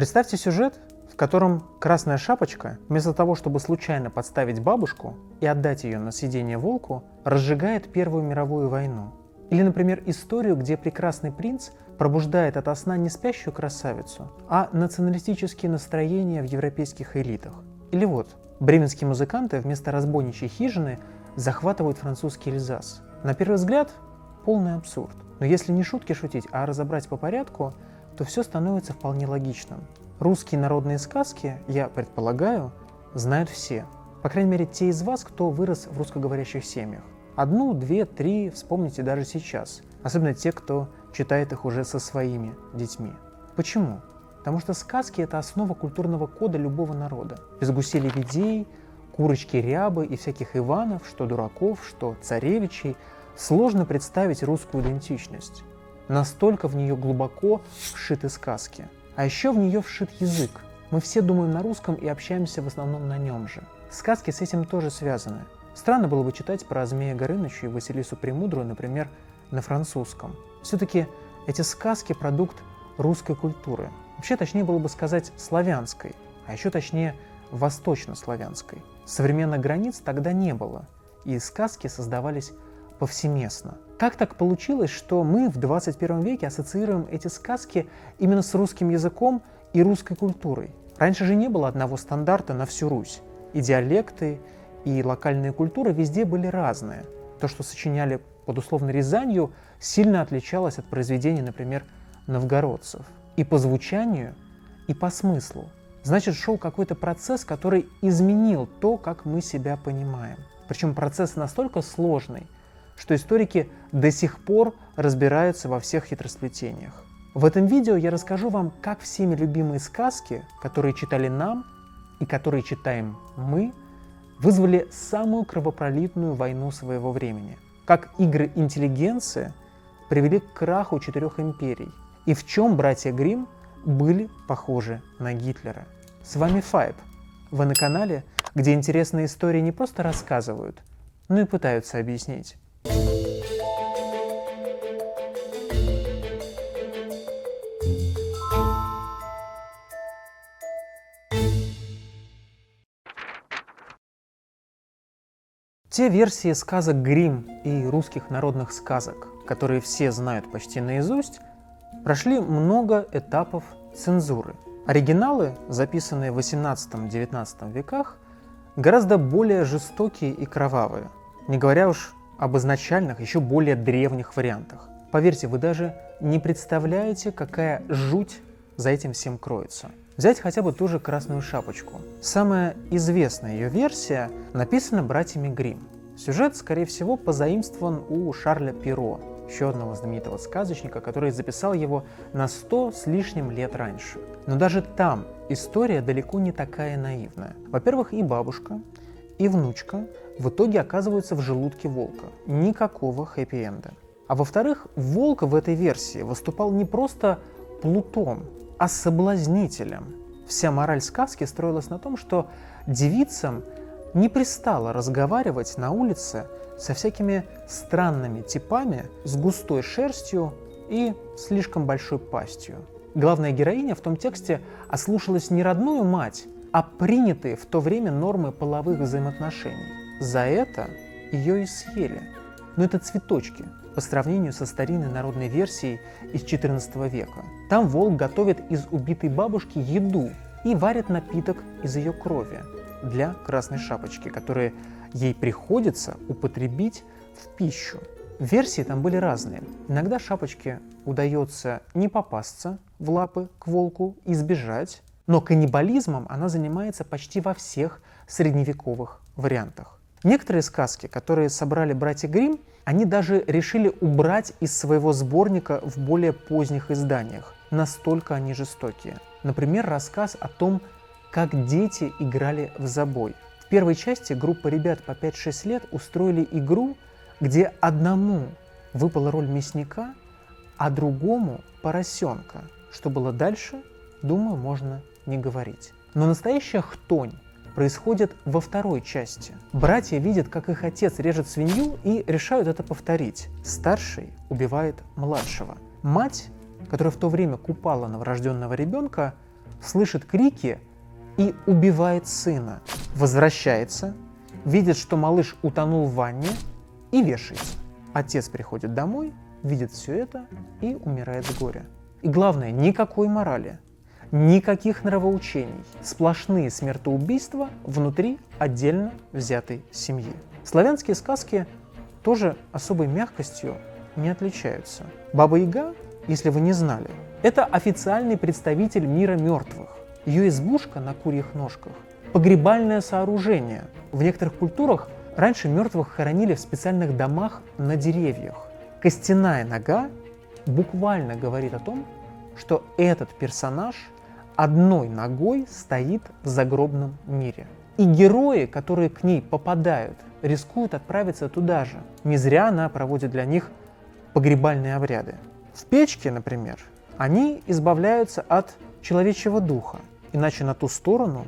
Представьте сюжет, в котором Красная Шапочка, вместо того, чтобы случайно подставить бабушку и отдать ее на съедение волку, разжигает Первую мировую войну. Или, например, историю, где прекрасный принц пробуждает ото сна не спящую красавицу, а националистические настроения в европейских элитах. Или вот, бременские музыканты вместо разбойничьей хижины захватывают французский Эльзас. На первый взгляд, полный абсурд. Но если не шутки шутить, а разобрать по порядку, то все становится вполне логичным. Русские народные сказки, я предполагаю, знают все. По крайней мере, те из вас, кто вырос в русскоговорящих семьях. Одну, две, три вспомните даже сейчас. Особенно те, кто читает их уже со своими детьми. Почему? Потому что сказки – это основа культурного кода любого народа. Без гусей-лебедей, курочки рябы и всяких Иванов, что дураков, что царевичей, сложно представить русскую идентичность. Настолько в нее глубоко вшиты сказки. А еще в нее вшит язык. Мы все думаем на русском и общаемся в основном на нем же. Сказки с этим тоже связаны. Странно было бы читать про Змея Горыныча и Василису Премудрую, например, на французском. Все-таки эти сказки – продукт русской культуры. Вообще, точнее было бы сказать славянской, а еще точнее восточнославянской. Современных границ тогда не было, и сказки создавались повсеместно. Как так получилось, что мы в 21 веке ассоциируем эти сказки именно с русским языком и русской культурой? Раньше же не было одного стандарта на всю Русь. И диалекты, и локальные культуры везде были разные. То, что сочиняли под условной Рязанью, сильно отличалось от произведений, например, новгородцев. И по звучанию, и по смыслу. Значит, шел какой-то процесс, который изменил то, как мы себя понимаем. Причем процесс настолько сложный, что историки до сих пор разбираются во всех хитросплетениях. В этом видео я расскажу вам, как всеми любимые сказки, которые читали нам и которые читаем мы, вызвали самую кровопролитную войну своего времени. Как игры интеллигенции привели к краху четырех империй. И в чем братья Грим были похожи на Гитлера. С вами Файб. Вы на канале, где интересные истории не просто рассказывают, но и пытаются объяснить. Те версии сказок Грим и русских народных сказок, которые все знают почти наизусть, прошли много этапов цензуры. Оригиналы, записанные в 18-19 веках, гораздо более жестокие и кровавые, не говоря уж об изначальных, еще более древних вариантах. Поверьте, вы даже не представляете, какая жуть за этим всем кроется. Взять хотя бы ту же «Красную шапочку». Самая известная ее версия написана братьями Грим. Сюжет, скорее всего, позаимствован у Шарля Перо, еще одного знаменитого сказочника, который записал его на сто с лишним лет раньше. Но даже там история далеко не такая наивная. Во-первых, и бабушка, и внучка в итоге оказываются в желудке волка. Никакого хэппи-энда. А во-вторых, волк в этой версии выступал не просто плутом, а соблазнителем. Вся мораль сказки строилась на том, что девицам не пристало разговаривать на улице со всякими странными типами с густой шерстью и слишком большой пастью. Главная героиня в том тексте ослушалась не родную мать, а принятые в то время нормы половых взаимоотношений. За это ее и съели. Но это цветочки по сравнению со старинной народной версией из XIV века. Там волк готовит из убитой бабушки еду и варит напиток из ее крови для красной шапочки, которые ей приходится употребить в пищу. Версии там были разные. Иногда шапочке удается не попасться в лапы к волку и сбежать, но каннибализмом она занимается почти во всех средневековых вариантах. Некоторые сказки, которые собрали братья Грим, они даже решили убрать из своего сборника в более поздних изданиях. Настолько они жестокие. Например, рассказ о том, как дети играли в забой. В первой части группа ребят по 5-6 лет устроили игру, где одному выпала роль мясника, а другому – поросенка. Что было дальше, думаю, можно не говорить. Но настоящая хтонь происходит во второй части. Братья видят, как их отец режет свинью и решают это повторить. Старший убивает младшего. Мать, которая в то время купала новорожденного ребенка, слышит крики и убивает сына. Возвращается, видит, что малыш утонул в ванне и вешается. Отец приходит домой, видит все это и умирает с горя. И главное, никакой морали, никаких нравоучений, сплошные смертоубийства внутри отдельно взятой семьи. Славянские сказки тоже особой мягкостью не отличаются. Баба Яга, если вы не знали, это официальный представитель мира мертвых. Ее избушка на курьих ножках – погребальное сооружение. В некоторых культурах раньше мертвых хоронили в специальных домах на деревьях. Костяная нога буквально говорит о том, что этот персонаж одной ногой стоит в загробном мире. И герои, которые к ней попадают, рискуют отправиться туда же. Не зря она проводит для них погребальные обряды. В печке, например, они избавляются от человечьего духа, иначе на ту сторону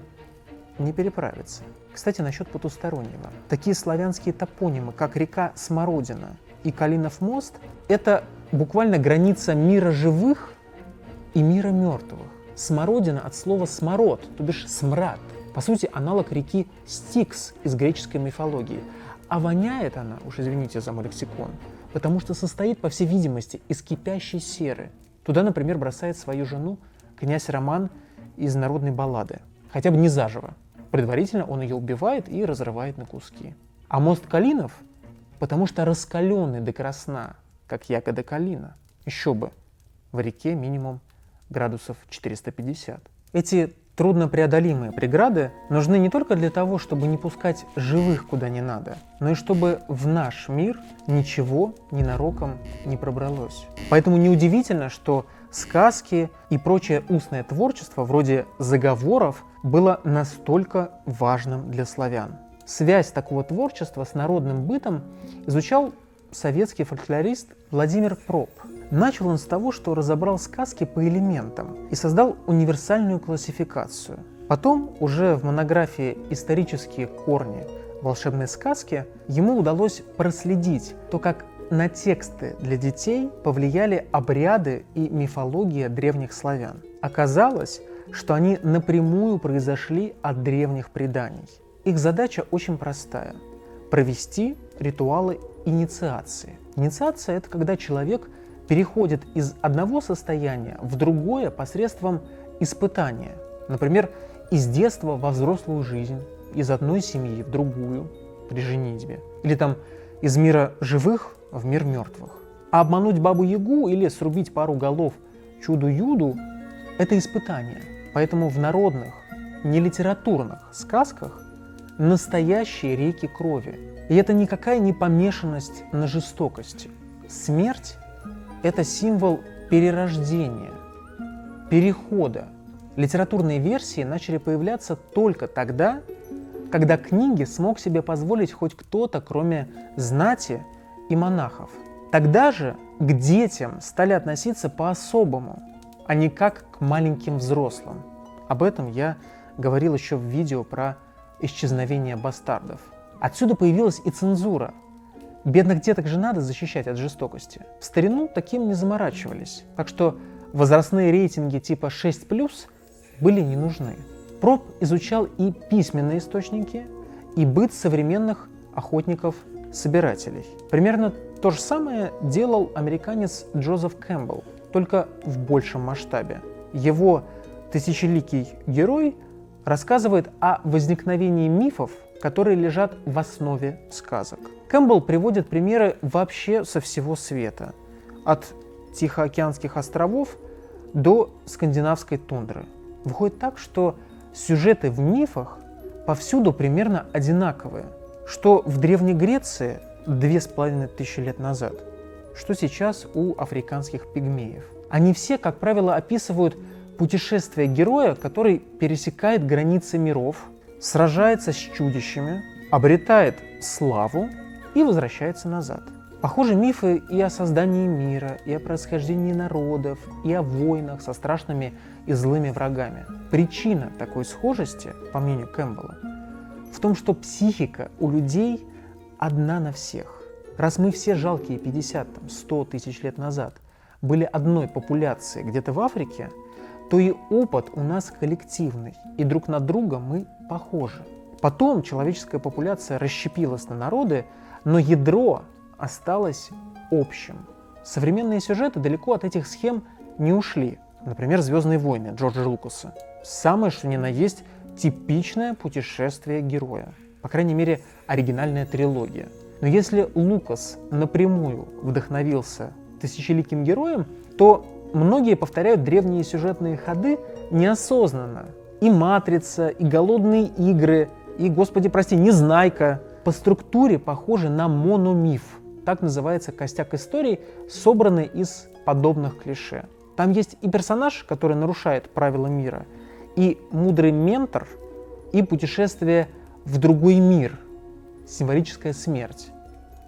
не переправиться. Кстати, насчет потустороннего. Такие славянские топонимы, как река Смородина и Калинов мост, это буквально граница мира живых и мира мертвых. Смородина от слова смород, то бишь смрад. По сути, аналог реки Стикс из греческой мифологии. А воняет она, уж извините за мой лексикон, потому что состоит, по всей видимости, из кипящей серы. Туда, например, бросает свою жену князь Роман из народной баллады, хотя бы не заживо. Предварительно он ее убивает и разрывает на куски. А мост Калинов, потому что раскаленный до красна, как ягода калина. Еще бы, в реке минимум градусов 450. Эти Труднопреодолимые преграды нужны не только для того, чтобы не пускать живых куда не надо, но и чтобы в наш мир ничего ненароком не пробралось. Поэтому неудивительно, что сказки и прочее устное творчество, вроде заговоров, было настолько важным для славян. Связь такого творчества с народным бытом изучал советский фольклорист Владимир Проб – Начал он с того, что разобрал сказки по элементам и создал универсальную классификацию. Потом, уже в монографии «Исторические корни волшебной сказки» ему удалось проследить то, как на тексты для детей повлияли обряды и мифология древних славян. Оказалось, что они напрямую произошли от древних преданий. Их задача очень простая – провести ритуалы инициации. Инициация – это когда человек – переходит из одного состояния в другое посредством испытания. Например, из детства во взрослую жизнь, из одной семьи в другую при женитьбе. Или там из мира живых в мир мертвых. А обмануть бабу-ягу или срубить пару голов чуду-юду – это испытание. Поэтому в народных, нелитературных сказках настоящие реки крови. И это никакая не помешанность на жестокости. Смерть это символ перерождения, перехода. Литературные версии начали появляться только тогда, когда книги смог себе позволить хоть кто-то, кроме знати и монахов. Тогда же к детям стали относиться по-особому, а не как к маленьким взрослым. Об этом я говорил еще в видео про исчезновение бастардов. Отсюда появилась и цензура, Бедных деток же надо защищать от жестокости. В старину таким не заморачивались. Так что возрастные рейтинги типа 6+, были не нужны. Проб изучал и письменные источники, и быт современных охотников-собирателей. Примерно то же самое делал американец Джозеф Кэмпбелл, только в большем масштабе. Его тысячеликий герой рассказывает о возникновении мифов, которые лежат в основе сказок. Кэмпбелл приводит примеры вообще со всего света, от Тихоокеанских островов до скандинавской тундры. Выходит так, что сюжеты в мифах повсюду примерно одинаковые, что в Древней Греции две с половиной тысячи лет назад, что сейчас у африканских пигмеев. Они все, как правило, описывают путешествие героя, который пересекает границы миров, сражается с чудищами, обретает славу и возвращается назад. Похожи мифы и о создании мира, и о происхождении народов, и о войнах со страшными и злыми врагами. Причина такой схожести, по мнению Кэмпбелла, в том, что психика у людей одна на всех. Раз мы все жалкие 50-100 тысяч лет назад были одной популяцией где-то в Африке, то и опыт у нас коллективный, и друг на друга мы похожи. Потом человеческая популяция расщепилась на народы, но ядро осталось общим. Современные сюжеты далеко от этих схем не ушли. Например, «Звездные войны» Джорджа Лукаса. Самое, что ни на есть, типичное путешествие героя. По крайней мере, оригинальная трилогия. Но если Лукас напрямую вдохновился тысячеликим героем, то многие повторяют древние сюжетные ходы неосознанно. И «Матрица», и «Голодные игры», и, господи, прости, «Незнайка» по структуре похожи на мономиф. Так называется костяк историй, собранный из подобных клише. Там есть и персонаж, который нарушает правила мира, и мудрый ментор, и путешествие в другой мир, символическая смерть.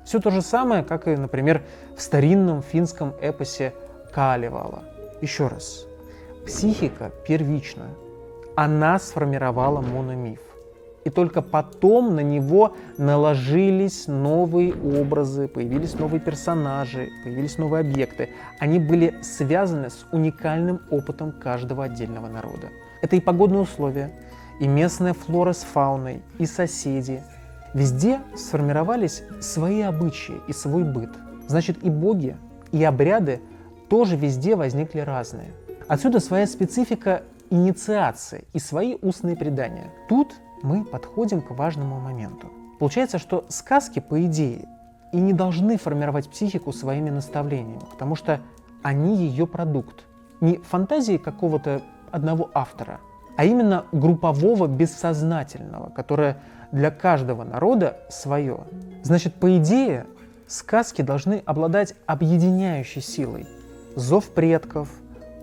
Все то же самое, как и, например, в старинном финском эпосе Калевала. Еще раз. Психика первична. Она сформировала мономиф. И только потом на него наложились новые образы, появились новые персонажи, появились новые объекты. Они были связаны с уникальным опытом каждого отдельного народа. Это и погодные условия, и местная флора с фауной, и соседи. Везде сформировались свои обычаи и свой быт. Значит, и боги, и обряды тоже везде возникли разные. Отсюда своя специфика инициации и свои устные предания. Тут мы подходим к важному моменту. Получается, что сказки, по идее, и не должны формировать психику своими наставлениями, потому что они ее продукт. Не фантазии какого-то одного автора, а именно группового бессознательного, которое для каждого народа свое. Значит, по идее, сказки должны обладать объединяющей силой. Зов предков,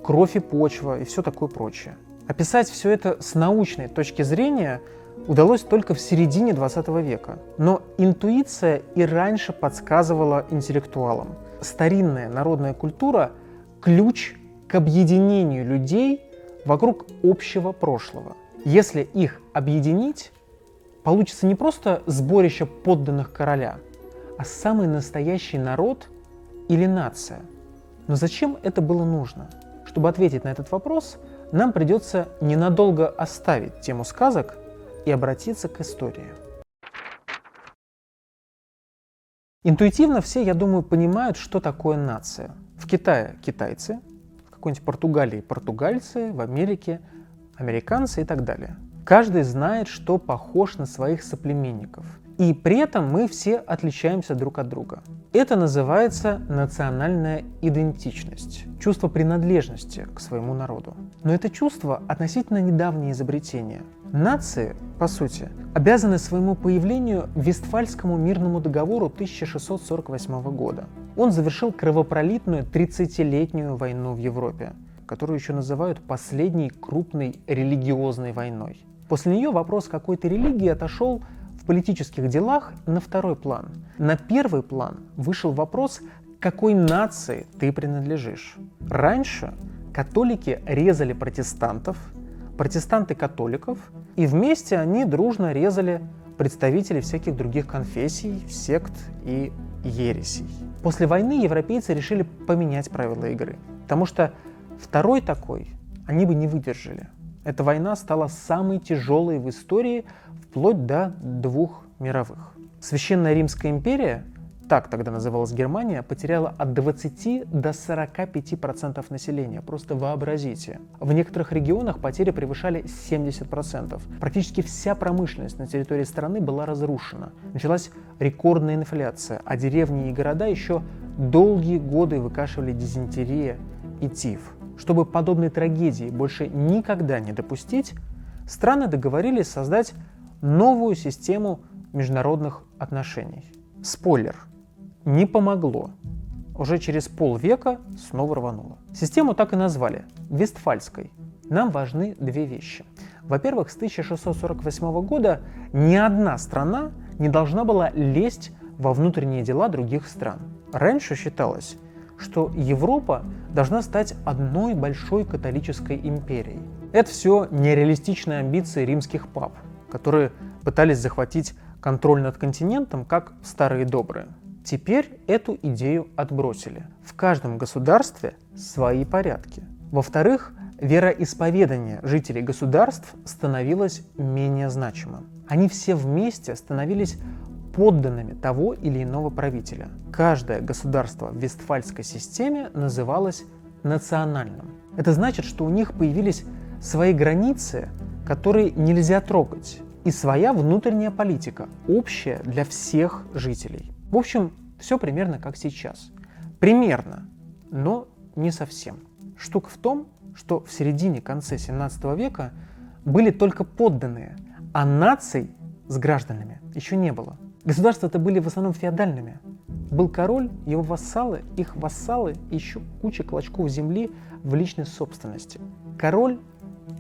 кровь и почва и все такое прочее. Описать все это с научной точки зрения – удалось только в середине 20 века. Но интуиция и раньше подсказывала интеллектуалам. Старинная народная культура – ключ к объединению людей вокруг общего прошлого. Если их объединить, получится не просто сборище подданных короля, а самый настоящий народ или нация. Но зачем это было нужно? Чтобы ответить на этот вопрос, нам придется ненадолго оставить тему сказок и обратиться к истории. Интуитивно все, я думаю, понимают, что такое нация. В Китае китайцы, в какой-нибудь Португалии португальцы, в Америке американцы и так далее. Каждый знает, что похож на своих соплеменников. И при этом мы все отличаемся друг от друга. Это называется национальная идентичность, чувство принадлежности к своему народу. Но это чувство относительно недавнее изобретение. Нации, по сути, обязаны своему появлению Вестфальскому мирному договору 1648 года. Он завершил кровопролитную 30-летнюю войну в Европе, которую еще называют последней крупной религиозной войной. После нее вопрос какой-то религии отошел политических делах на второй план. На первый план вышел вопрос, какой нации ты принадлежишь. Раньше католики резали протестантов, протестанты католиков, и вместе они дружно резали представителей всяких других конфессий, сект и ересей. После войны европейцы решили поменять правила игры, потому что второй такой они бы не выдержали. Эта война стала самой тяжелой в истории вплоть до двух мировых. Священная Римская империя так тогда называлась Германия, потеряла от 20 до 45 процентов населения. Просто вообразите. В некоторых регионах потери превышали 70 процентов. Практически вся промышленность на территории страны была разрушена. Началась рекордная инфляция, а деревни и города еще долгие годы выкашивали дизентерия и тиф. Чтобы подобной трагедии больше никогда не допустить, страны договорились создать новую систему международных отношений. Спойлер – не помогло. Уже через полвека снова рвануло. Систему так и назвали – Вестфальской. Нам важны две вещи. Во-первых, с 1648 года ни одна страна не должна была лезть во внутренние дела других стран. Раньше считалось, что Европа должна стать одной большой католической империей. Это все нереалистичные амбиции римских пап, которые пытались захватить контроль над континентом как старые добрые. Теперь эту идею отбросили. В каждом государстве свои порядки. Во-вторых, вероисповедание жителей государств становилось менее значимым. Они все вместе становились подданными того или иного правителя. Каждое государство в Вестфальской системе называлось национальным. Это значит, что у них появились свои границы, которые нельзя трогать, и своя внутренняя политика, общая для всех жителей. В общем, все примерно как сейчас. Примерно, но не совсем. Штука в том, что в середине-конце 17 века были только подданные, а наций с гражданами еще не было. Государства это были в основном феодальными. Был король, его вассалы, их вассалы и еще куча клочков земли в личной собственности. Король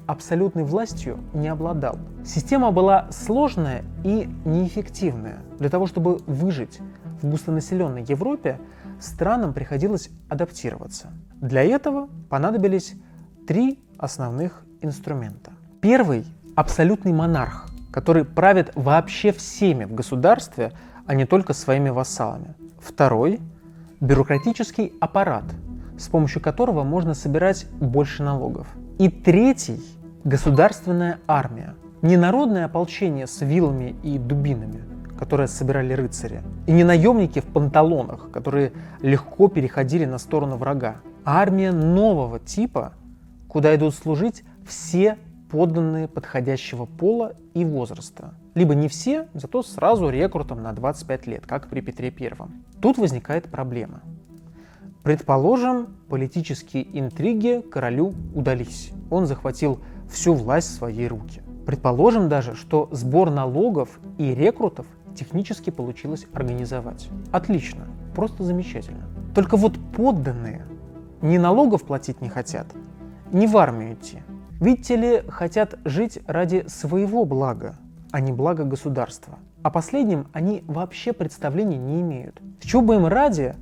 абсолютной властью не обладал. Система была сложная и неэффективная. Для того, чтобы выжить в густонаселенной Европе, странам приходилось адаптироваться. Для этого понадобились три основных инструмента. Первый – абсолютный монарх, который правит вообще всеми в государстве, а не только своими вассалами. Второй – бюрократический аппарат, с помощью которого можно собирать больше налогов. И третий – государственная армия. Не народное ополчение с вилами и дубинами, которое собирали рыцари, и не наемники в панталонах, которые легко переходили на сторону врага, а армия нового типа, куда идут служить все подданные подходящего пола и возраста. Либо не все, зато сразу рекрутом на 25 лет, как при Петре I. Тут возникает проблема. Предположим, политические интриги королю удались. Он захватил всю власть в свои руки. Предположим даже, что сбор налогов и рекрутов технически получилось организовать. Отлично, просто замечательно. Только вот подданные ни налогов платить не хотят, ни в армию идти. Видите ли, хотят жить ради своего блага, а не блага государства. О последнем они вообще представления не имеют. С чего бы им ради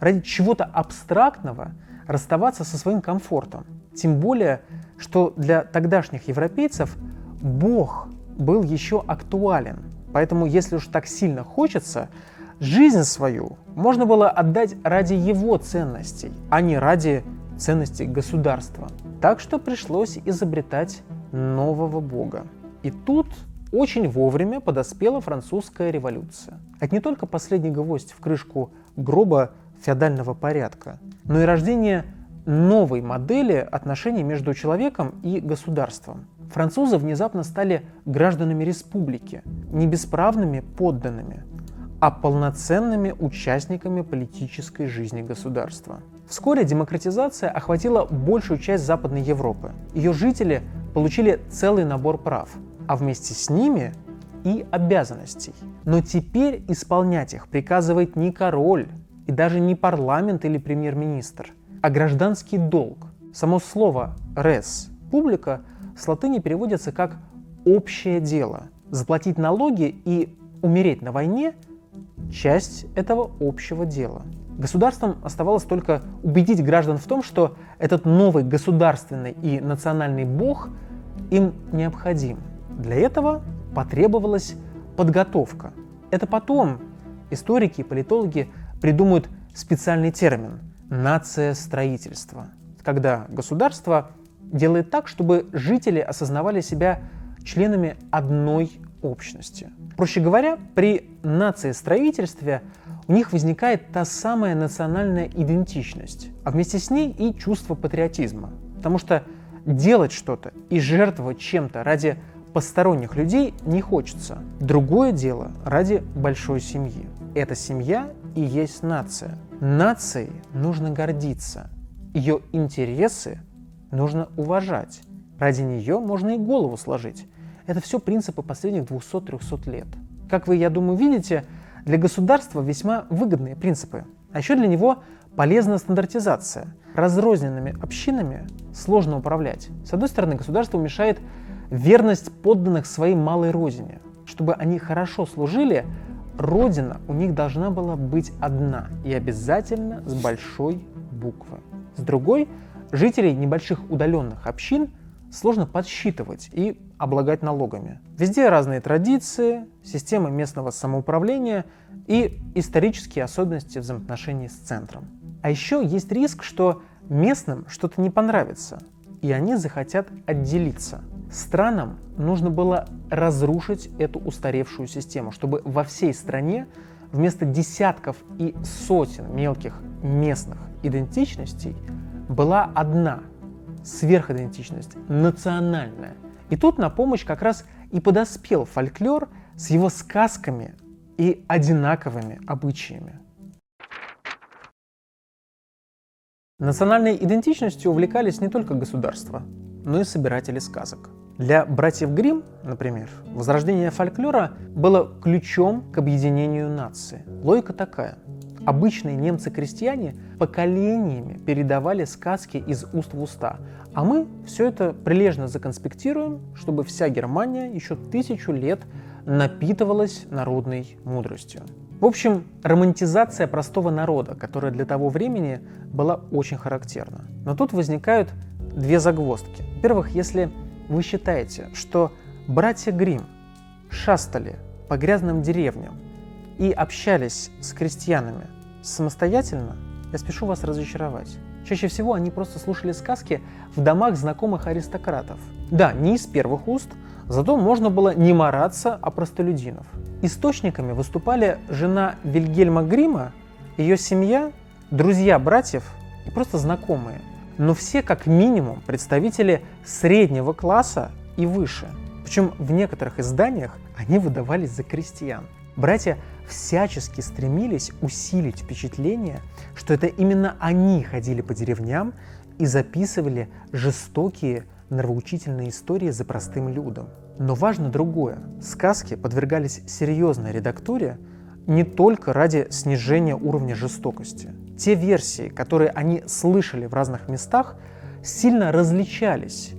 ради чего-то абстрактного расставаться со своим комфортом. Тем более, что для тогдашних европейцев Бог был еще актуален. Поэтому, если уж так сильно хочется, жизнь свою можно было отдать ради его ценностей, а не ради ценностей государства. Так что пришлось изобретать нового бога. И тут очень вовремя подоспела французская революция. Это не только последний гвоздь в крышку гроба феодального порядка, но и рождение новой модели отношений между человеком и государством. Французы внезапно стали гражданами республики, не бесправными подданными, а полноценными участниками политической жизни государства. Вскоре демократизация охватила большую часть Западной Европы. Ее жители получили целый набор прав, а вместе с ними и обязанностей. Но теперь исполнять их приказывает не король, и даже не парламент или премьер-министр, а гражданский долг. Само слово «рес» – публика с латыни переводится как «общее дело». Заплатить налоги и умереть на войне – часть этого общего дела. Государством оставалось только убедить граждан в том, что этот новый государственный и национальный бог им необходим. Для этого потребовалась подготовка. Это потом историки и политологи придумают специальный термин – нация строительства, когда государство делает так, чтобы жители осознавали себя членами одной общности. Проще говоря, при нации строительстве у них возникает та самая национальная идентичность, а вместе с ней и чувство патриотизма. Потому что делать что-то и жертвовать чем-то ради посторонних людей не хочется. Другое дело ради большой семьи. Эта семья и есть нация. Нацией нужно гордиться. Ее интересы нужно уважать. Ради нее можно и голову сложить. Это все принципы последних 200-300 лет. Как вы, я думаю, видите, для государства весьма выгодные принципы. А еще для него полезна стандартизация. Разрозненными общинами сложно управлять. С одной стороны, государство мешает верность подданных своей малой родине. Чтобы они хорошо служили, Родина у них должна была быть одна и обязательно с большой буквы. С другой, жителей небольших удаленных общин сложно подсчитывать и облагать налогами. Везде разные традиции, система местного самоуправления и исторические особенности взаимоотношений с центром. А еще есть риск, что местным что-то не понравится. и они захотят отделиться. Странам нужно было разрушить эту устаревшую систему, чтобы во всей стране вместо десятков и сотен мелких местных идентичностей была одна сверхидентичность, национальная. И тут на помощь как раз и подоспел фольклор с его сказками и одинаковыми обычаями. Национальной идентичностью увлекались не только государства, но и собиратели сказок. Для братьев Грим, например, возрождение фольклора было ключом к объединению нации. Логика такая. Обычные немцы-крестьяне поколениями передавали сказки из уст в уста, а мы все это прилежно законспектируем, чтобы вся Германия еще тысячу лет напитывалась народной мудростью. В общем, романтизация простого народа, которая для того времени была очень характерна. Но тут возникают две загвоздки. Во-первых, если вы считаете, что братья Грим шастали по грязным деревням и общались с крестьянами самостоятельно, я спешу вас разочаровать. Чаще всего они просто слушали сказки в домах знакомых аристократов. Да, не из первых уст, зато можно было не мараться о простолюдинов. Источниками выступали жена Вильгельма Грима, ее семья, друзья братьев и просто знакомые но все как минимум представители среднего класса и выше. Причем в некоторых изданиях они выдавались за крестьян. Братья всячески стремились усилить впечатление, что это именно они ходили по деревням и записывали жестокие нравоучительные истории за простым людом. Но важно другое. Сказки подвергались серьезной редактуре не только ради снижения уровня жестокости те версии, которые они слышали в разных местах, сильно различались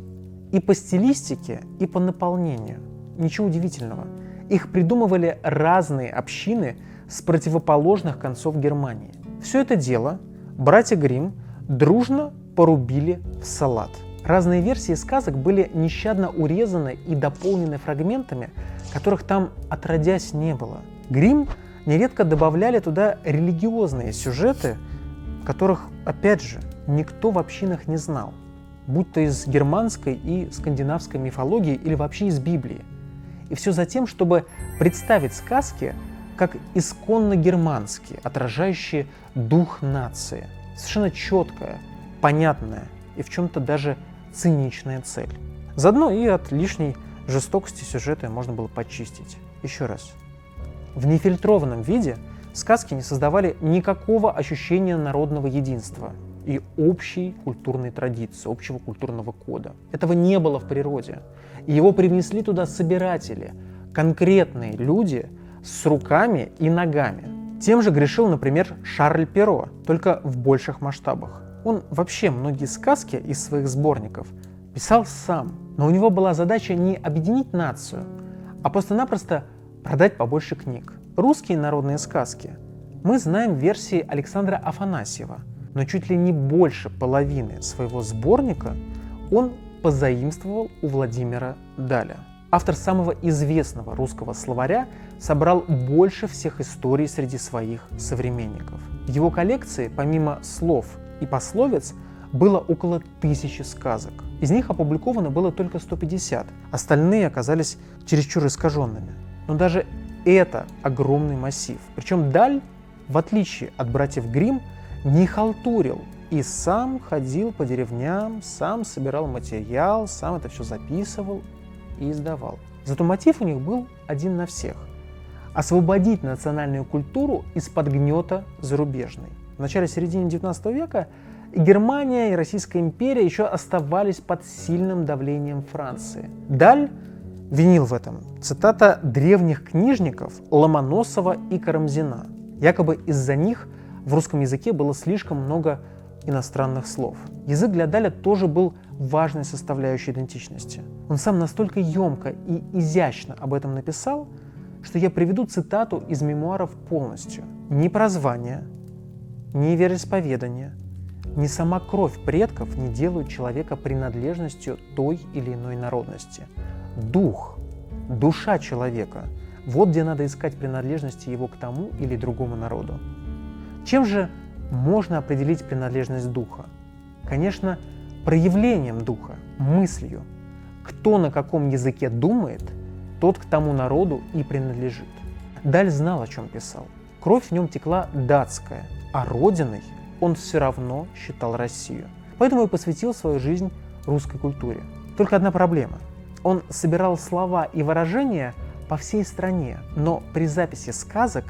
и по стилистике, и по наполнению. Ничего удивительного. Их придумывали разные общины с противоположных концов Германии. Все это дело братья Грим дружно порубили в салат. Разные версии сказок были нещадно урезаны и дополнены фрагментами, которых там отродясь не было. Грим нередко добавляли туда религиозные сюжеты, которых, опять же, никто в общинах не знал, будь то из германской и скандинавской мифологии или вообще из Библии. И все за тем, чтобы представить сказки как исконно германские, отражающие дух нации. Совершенно четкая, понятная и в чем-то даже циничная цель. Заодно и от лишней жестокости сюжета можно было почистить. Еще раз. В нефильтрованном виде – сказки не создавали никакого ощущения народного единства и общей культурной традиции, общего культурного кода. Этого не было в природе. Его привнесли туда собиратели, конкретные люди с руками и ногами. Тем же грешил, например, Шарль Перо, только в больших масштабах. Он вообще многие сказки из своих сборников писал сам, но у него была задача не объединить нацию, а просто-напросто продать побольше книг. Русские народные сказки мы знаем версии Александра Афанасьева, но чуть ли не больше половины своего сборника он позаимствовал у Владимира Даля. Автор самого известного русского словаря собрал больше всех историй среди своих современников. В его коллекции, помимо слов и пословиц, было около тысячи сказок. Из них опубликовано было только 150, остальные оказались чересчур искаженными. Но даже это огромный массив. Причем Даль, в отличие от братьев Грим, не халтурил и сам ходил по деревням, сам собирал материал, сам это все записывал и издавал. Зато мотив у них был один на всех – освободить национальную культуру из-под гнета зарубежной. В начале-середине XIX века и Германия и Российская империя еще оставались под сильным давлением Франции. Даль винил в этом. Цитата древних книжников Ломоносова и Карамзина. Якобы из-за них в русском языке было слишком много иностранных слов. Язык для Даля тоже был важной составляющей идентичности. Он сам настолько емко и изящно об этом написал, что я приведу цитату из мемуаров полностью. «Ни прозвание, ни вероисповедание, ни сама кровь предков не делают человека принадлежностью той или иной народности – дух, душа человека. Вот где надо искать принадлежности его к тому или другому народу. Чем же можно определить принадлежность духа? Конечно, проявлением духа, мыслью. Кто на каком языке думает, тот к тому народу и принадлежит. Даль знал, о чем писал. Кровь в нем текла датская, а родиной он все равно считал Россию. Поэтому и посвятил свою жизнь русской культуре. Только одна проблема. Он собирал слова и выражения по всей стране, но при записи сказок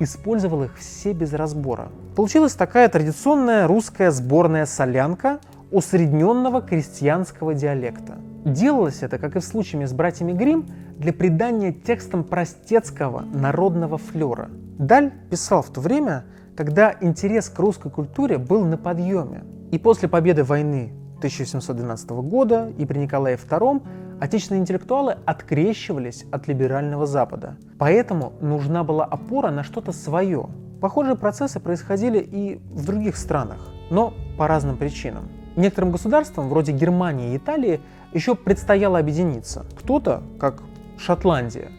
использовал их все без разбора. Получилась такая традиционная русская сборная солянка усредненного крестьянского диалекта. Делалось это, как и в случае с братьями Грим, для придания текстам простецкого народного флера. Даль писал в то время, когда интерес к русской культуре был на подъеме. И после победы войны 1712 года и при Николае II отечественные интеллектуалы открещивались от либерального Запада. Поэтому нужна была опора на что-то свое. Похожие процессы происходили и в других странах, но по разным причинам. Некоторым государствам, вроде Германии и Италии, еще предстояло объединиться. Кто-то, как Шотландия,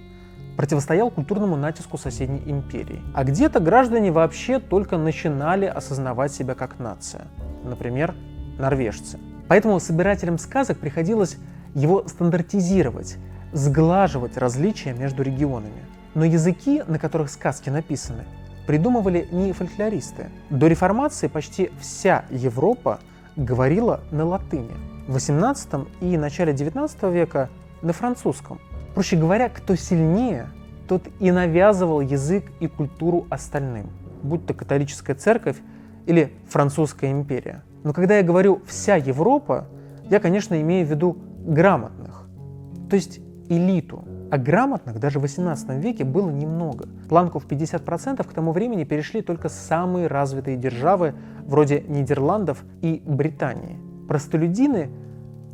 противостоял культурному натиску соседней империи. А где-то граждане вообще только начинали осознавать себя как нация. Например, норвежцы. Поэтому собирателям сказок приходилось его стандартизировать, сглаживать различия между регионами. Но языки, на которых сказки написаны, придумывали не фольклористы. До реформации почти вся Европа говорила на латыни. В XVIII и начале XIX века на французском. Проще говоря, кто сильнее, тот и навязывал язык и культуру остальным, будь то католическая церковь или французская империя. Но когда я говорю «вся Европа», я, конечно, имею в виду грамотных, то есть элиту. А грамотных даже в 18 веке было немного. Планку в 50% к тому времени перешли только самые развитые державы, вроде Нидерландов и Британии. Простолюдины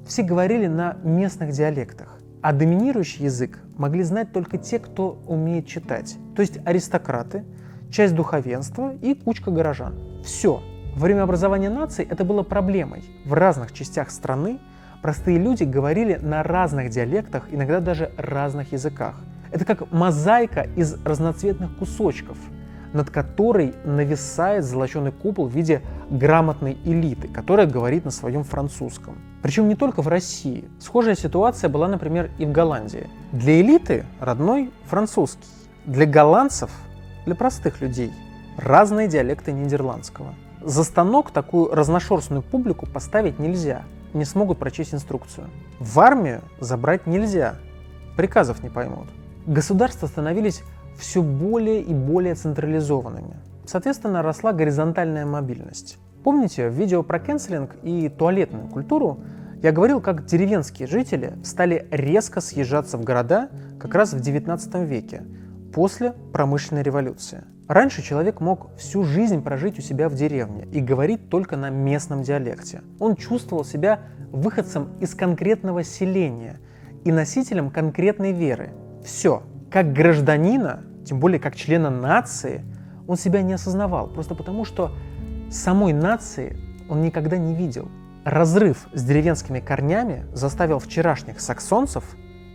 все говорили на местных диалектах, а доминирующий язык могли знать только те, кто умеет читать, то есть аристократы, часть духовенства и кучка горожан. Все. Время образования нации это было проблемой. В разных частях страны простые люди говорили на разных диалектах, иногда даже разных языках. Это как мозаика из разноцветных кусочков, над которой нависает золоченый купол в виде грамотной элиты, которая говорит на своем французском. Причем не только в России. Схожая ситуация была, например, и в Голландии. Для элиты родной французский. Для голландцев, для простых людей, разные диалекты нидерландского. За станок такую разношерстную публику поставить нельзя – не смогут прочесть инструкцию. В армию забрать нельзя, приказов не поймут. Государства становились все более и более централизованными. Соответственно, росла горизонтальная мобильность. Помните, в видео про кэнселинг и туалетную культуру я говорил, как деревенские жители стали резко съезжаться в города как раз в XIX веке, после промышленной революции. Раньше человек мог всю жизнь прожить у себя в деревне и говорить только на местном диалекте. Он чувствовал себя выходцем из конкретного селения и носителем конкретной веры. Все. Как гражданина, тем более как члена нации, он себя не осознавал, просто потому что самой нации он никогда не видел. Разрыв с деревенскими корнями заставил вчерашних саксонцев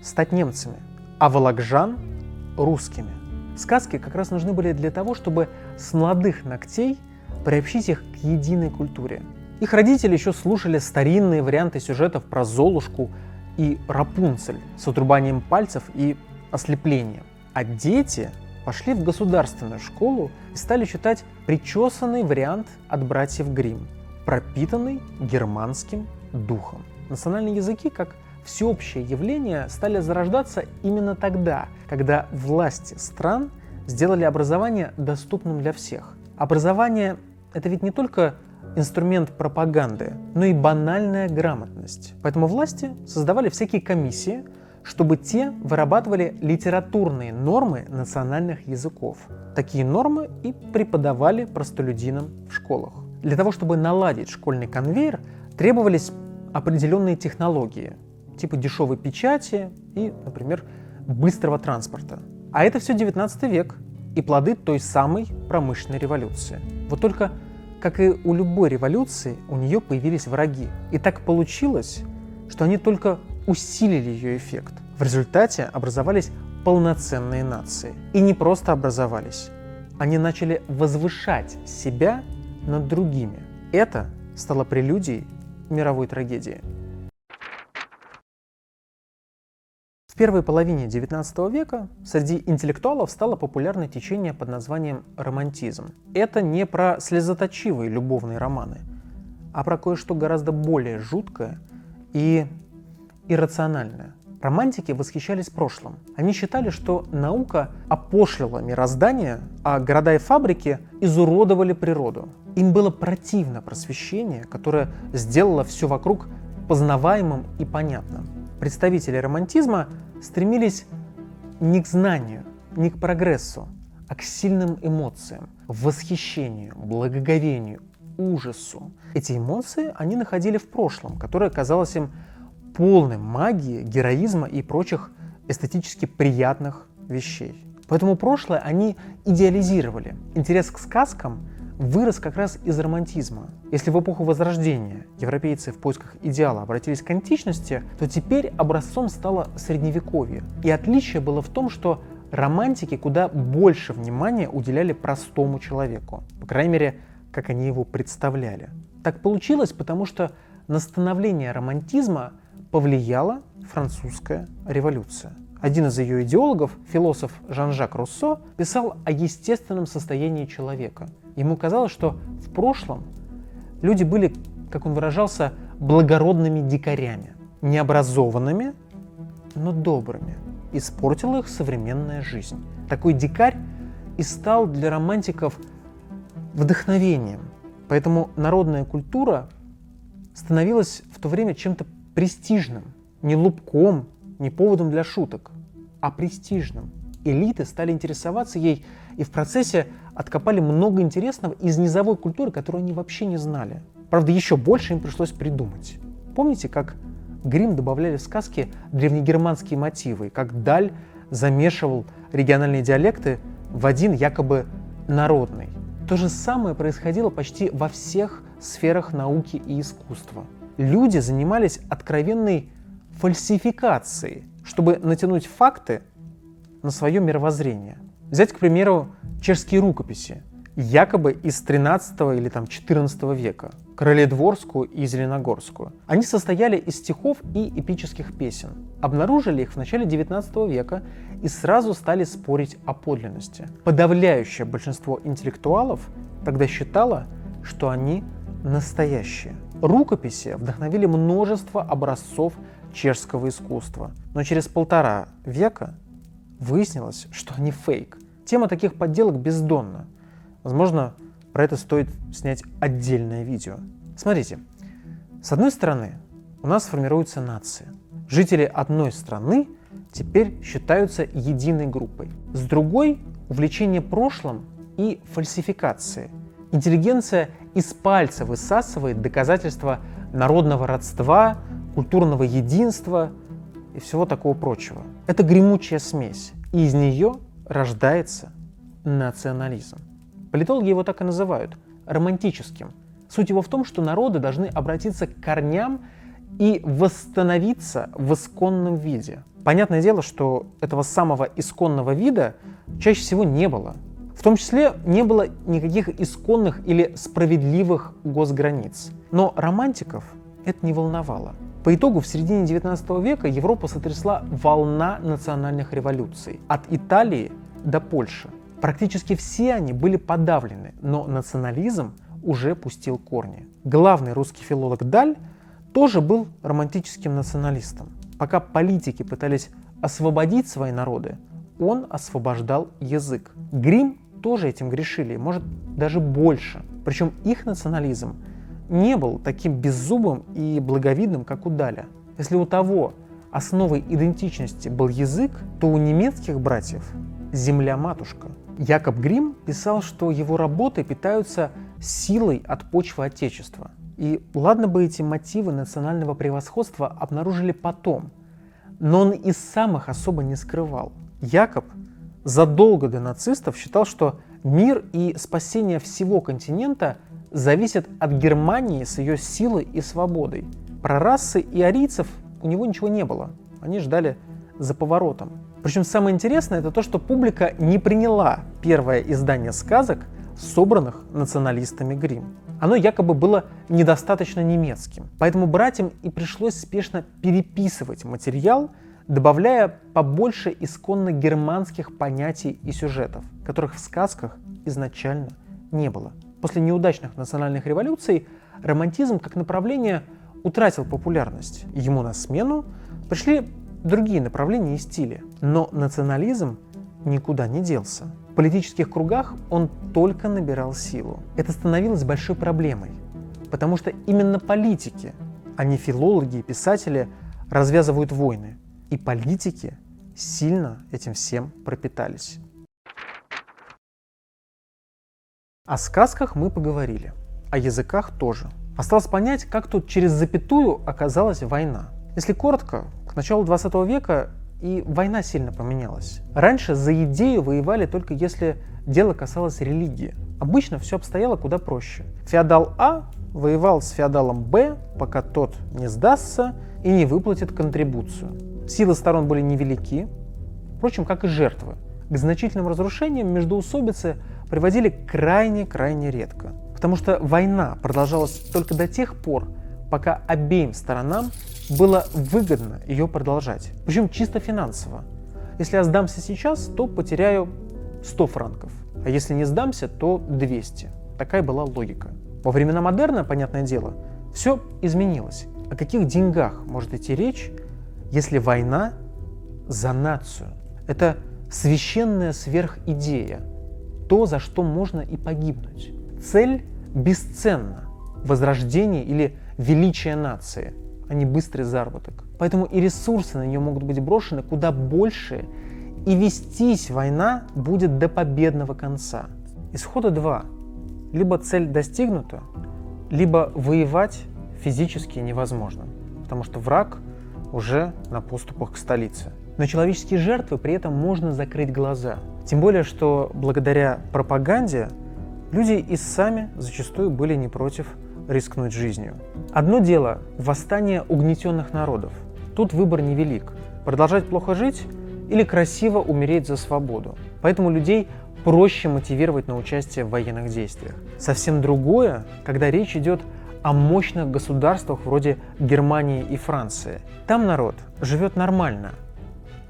стать немцами, а волокжан – русскими. Сказки как раз нужны были для того, чтобы с молодых ногтей приобщить их к единой культуре. Их родители еще слушали старинные варианты сюжетов про Золушку и Рапунцель с отрубанием пальцев и ослеплением. А дети пошли в государственную школу и стали читать причесанный вариант от братьев Гримм, пропитанный германским духом. Национальные языки, как всеобщее явление стали зарождаться именно тогда, когда власти стран сделали образование доступным для всех. Образование – это ведь не только инструмент пропаганды, но и банальная грамотность. Поэтому власти создавали всякие комиссии, чтобы те вырабатывали литературные нормы национальных языков. Такие нормы и преподавали простолюдинам в школах. Для того, чтобы наладить школьный конвейер, требовались определенные технологии, типа дешевой печати и, например, быстрого транспорта. А это все 19 век и плоды той самой промышленной революции. Вот только, как и у любой революции, у нее появились враги. И так получилось, что они только усилили ее эффект. В результате образовались полноценные нации. И не просто образовались. Они начали возвышать себя над другими. Это стало прелюдией мировой трагедии. В первой половине XIX века среди интеллектуалов стало популярное течение под названием романтизм. Это не про слезоточивые любовные романы, а про кое-что гораздо более жуткое и иррациональное. Романтики восхищались прошлым. Они считали, что наука опошлила мироздание, а города и фабрики изуродовали природу. Им было противно просвещение, которое сделало все вокруг познаваемым и понятным. Представители романтизма стремились не к знанию, не к прогрессу, а к сильным эмоциям, восхищению, благоговению, ужасу. Эти эмоции они находили в прошлом, которое казалось им полным магии, героизма и прочих эстетически приятных вещей. Поэтому прошлое они идеализировали. Интерес к сказкам вырос как раз из романтизма. Если в эпоху Возрождения европейцы в поисках идеала обратились к античности, то теперь образцом стало Средневековье. И отличие было в том, что романтики куда больше внимания уделяли простому человеку. По крайней мере, как они его представляли. Так получилось, потому что на становление романтизма повлияла французская революция. Один из ее идеологов, философ Жан-Жак Руссо, писал о естественном состоянии человека – Ему казалось, что в прошлом люди были, как он выражался, благородными дикарями, необразованными, но добрыми. Испортила их современная жизнь. Такой дикарь и стал для романтиков вдохновением. Поэтому народная культура становилась в то время чем-то престижным, не лубком, не поводом для шуток, а престижным. Элиты стали интересоваться ей и в процессе откопали много интересного из низовой культуры, которую они вообще не знали. Правда, еще больше им пришлось придумать. Помните, как Грим добавляли в сказки древнегерманские мотивы, как Даль замешивал региональные диалекты в один якобы народный. То же самое происходило почти во всех сферах науки и искусства. Люди занимались откровенной фальсификацией, чтобы натянуть факты на свое мировоззрение. Взять, к примеру, чешские рукописи, якобы из 13 или там 14 века, Короледворскую и Зеленогорскую. Они состояли из стихов и эпических песен. Обнаружили их в начале 19 века и сразу стали спорить о подлинности. Подавляющее большинство интеллектуалов тогда считало, что они настоящие. Рукописи вдохновили множество образцов чешского искусства, но через полтора века выяснилось, что они фейк. Тема таких подделок бездонна. Возможно, про это стоит снять отдельное видео. Смотрите, с одной стороны, у нас формируется нация. Жители одной страны теперь считаются единой группой. С другой – увлечение прошлым и фальсификации. Интеллигенция из пальца высасывает доказательства народного родства, культурного единства и всего такого прочего. Это гремучая смесь, и из нее рождается национализм. Политологи его так и называют – романтическим. Суть его в том, что народы должны обратиться к корням и восстановиться в исконном виде. Понятное дело, что этого самого исконного вида чаще всего не было. В том числе не было никаких исконных или справедливых госграниц. Но романтиков это не волновало. По итогу в середине 19 века Европу сотрясла волна национальных революций. От Италии до Польши. Практически все они были подавлены, но национализм уже пустил корни. Главный русский филолог Даль тоже был романтическим националистом. Пока политики пытались освободить свои народы, он освобождал язык. Грим тоже этим грешили, может даже больше. Причем их национализм не был таким беззубым и благовидным, как у Даля. Если у того основой идентичности был язык, то у немецких братьев – земля-матушка. Якоб Грим писал, что его работы питаются силой от почвы Отечества. И ладно бы эти мотивы национального превосходства обнаружили потом, но он и сам их особо не скрывал. Якоб задолго до нацистов считал, что мир и спасение всего континента зависит от Германии с ее силой и свободой. Про расы и арийцев у него ничего не было. Они ждали за поворотом. Причем самое интересное это то, что публика не приняла первое издание сказок, собранных националистами Грим. оно якобы было недостаточно немецким. Поэтому братьям и пришлось спешно переписывать материал, добавляя побольше исконно германских понятий и сюжетов, которых в сказках изначально не было. После неудачных национальных революций романтизм как направление утратил популярность. Ему на смену пришли другие направления и стили. Но национализм никуда не делся. В политических кругах он только набирал силу. Это становилось большой проблемой, потому что именно политики, а не филологи и писатели, развязывают войны. И политики сильно этим всем пропитались. О сказках мы поговорили, о языках тоже. Осталось понять, как тут через запятую оказалась война. Если коротко, к началу 20 века и война сильно поменялась. Раньше за идею воевали только если дело касалось религии. Обычно все обстояло куда проще. Феодал А воевал с феодалом Б, пока тот не сдастся и не выплатит контрибуцию. Силы сторон были невелики, впрочем, как и жертвы. К значительным разрушениям междоусобицы приводили крайне-крайне редко. Потому что война продолжалась только до тех пор, пока обеим сторонам было выгодно ее продолжать. Причем чисто финансово. Если я сдамся сейчас, то потеряю 100 франков. А если не сдамся, то 200. Такая была логика. Во времена модерна, понятное дело, все изменилось. О каких деньгах может идти речь, если война за нацию? Это священная сверхидея, то, за что можно и погибнуть. Цель бесценна. Возрождение или величие нации, а не быстрый заработок. Поэтому и ресурсы на нее могут быть брошены куда больше, и вестись война будет до победного конца. Исхода два. Либо цель достигнута, либо воевать физически невозможно, потому что враг уже на поступах к столице. На человеческие жертвы при этом можно закрыть глаза. Тем более, что благодаря пропаганде люди и сами зачастую были не против рискнуть жизнью. Одно дело – восстание угнетенных народов. Тут выбор невелик – продолжать плохо жить или красиво умереть за свободу. Поэтому людей проще мотивировать на участие в военных действиях. Совсем другое, когда речь идет о мощных государствах вроде Германии и Франции. Там народ живет нормально,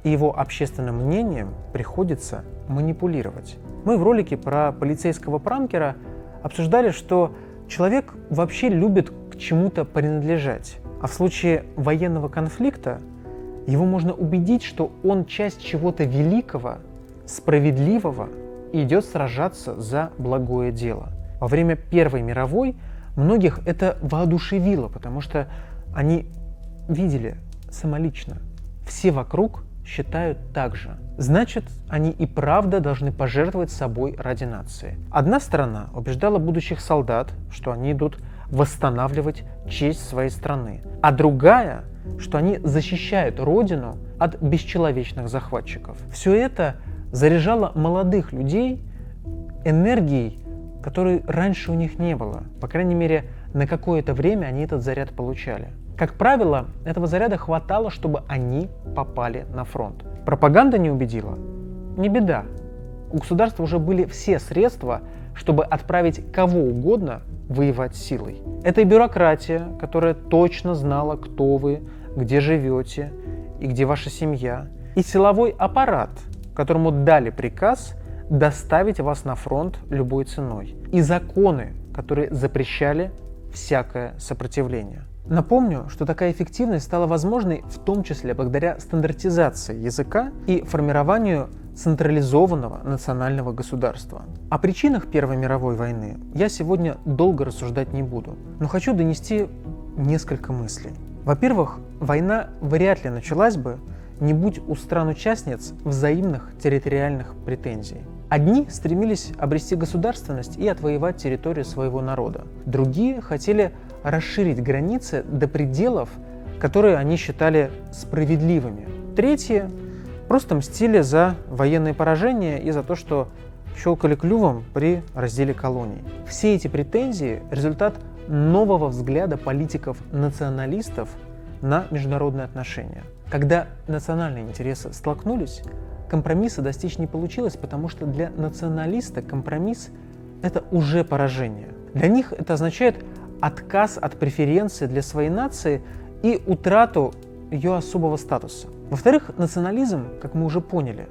и его общественным мнением приходится манипулировать. Мы в ролике про полицейского пранкера обсуждали, что человек вообще любит к чему-то принадлежать. А в случае военного конфликта его можно убедить, что он часть чего-то великого, справедливого и идет сражаться за благое дело. Во время Первой мировой многих это воодушевило, потому что они видели самолично. Все вокруг считают так же. Значит, они и правда должны пожертвовать собой ради нации. Одна сторона убеждала будущих солдат, что они идут восстанавливать честь своей страны, а другая, что они защищают родину от бесчеловечных захватчиков. Все это заряжало молодых людей энергией, которой раньше у них не было. По крайней мере, на какое-то время они этот заряд получали. Как правило, этого заряда хватало, чтобы они попали на фронт. Пропаганда не убедила? Не беда. У государства уже были все средства, чтобы отправить кого угодно воевать силой. Это и бюрократия, которая точно знала, кто вы, где живете и где ваша семья. И силовой аппарат, которому дали приказ доставить вас на фронт любой ценой. И законы, которые запрещали всякое сопротивление. Напомню, что такая эффективность стала возможной в том числе благодаря стандартизации языка и формированию централизованного национального государства. О причинах Первой мировой войны я сегодня долго рассуждать не буду, но хочу донести несколько мыслей. Во-первых, война вряд ли началась бы, не будь у стран-участниц взаимных территориальных претензий. Одни стремились обрести государственность и отвоевать территорию своего народа. Другие хотели расширить границы до пределов, которые они считали справедливыми. Третьи просто мстили за военные поражения и за то, что щелкали клювом при разделе колоний. Все эти претензии – результат нового взгляда политиков-националистов на международные отношения. Когда национальные интересы столкнулись, компромисса достичь не получилось, потому что для националиста компромисс это уже поражение. Для них это означает отказ от преференции для своей нации и утрату ее особого статуса. Во-вторых, национализм, как мы уже поняли,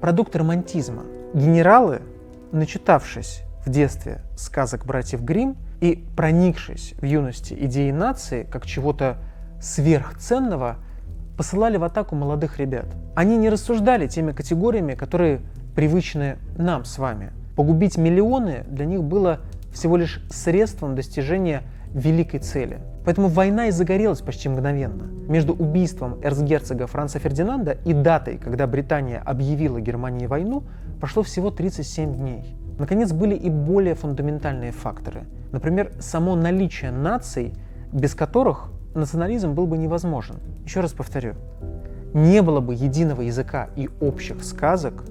продукт романтизма. Генералы, начитавшись в детстве сказок братьев Гримм и проникшись в юности идеей нации как чего-то сверхценного, посылали в атаку молодых ребят. Они не рассуждали теми категориями, которые привычны нам с вами. Погубить миллионы для них было всего лишь средством достижения великой цели. Поэтому война и загорелась почти мгновенно. Между убийством эрцгерцога Франца Фердинанда и датой, когда Британия объявила Германии войну, прошло всего 37 дней. Наконец, были и более фундаментальные факторы. Например, само наличие наций, без которых национализм был бы невозможен. Еще раз повторю, не было бы единого языка и общих сказок,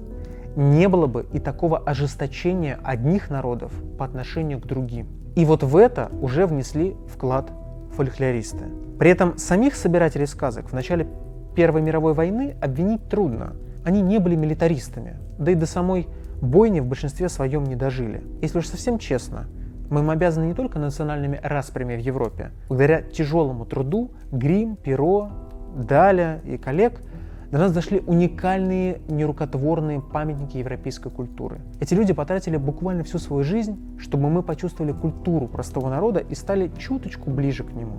не было бы и такого ожесточения одних народов по отношению к другим. И вот в это уже внесли вклад фольклористы. При этом самих собирателей сказок в начале Первой мировой войны обвинить трудно. Они не были милитаристами, да и до самой бойни в большинстве своем не дожили. Если уж совсем честно, мы им обязаны не только национальными распрями в Европе. Благодаря тяжелому труду Грим, Перо, Даля и коллег – до нас дошли уникальные нерукотворные памятники европейской культуры. Эти люди потратили буквально всю свою жизнь, чтобы мы почувствовали культуру простого народа и стали чуточку ближе к нему.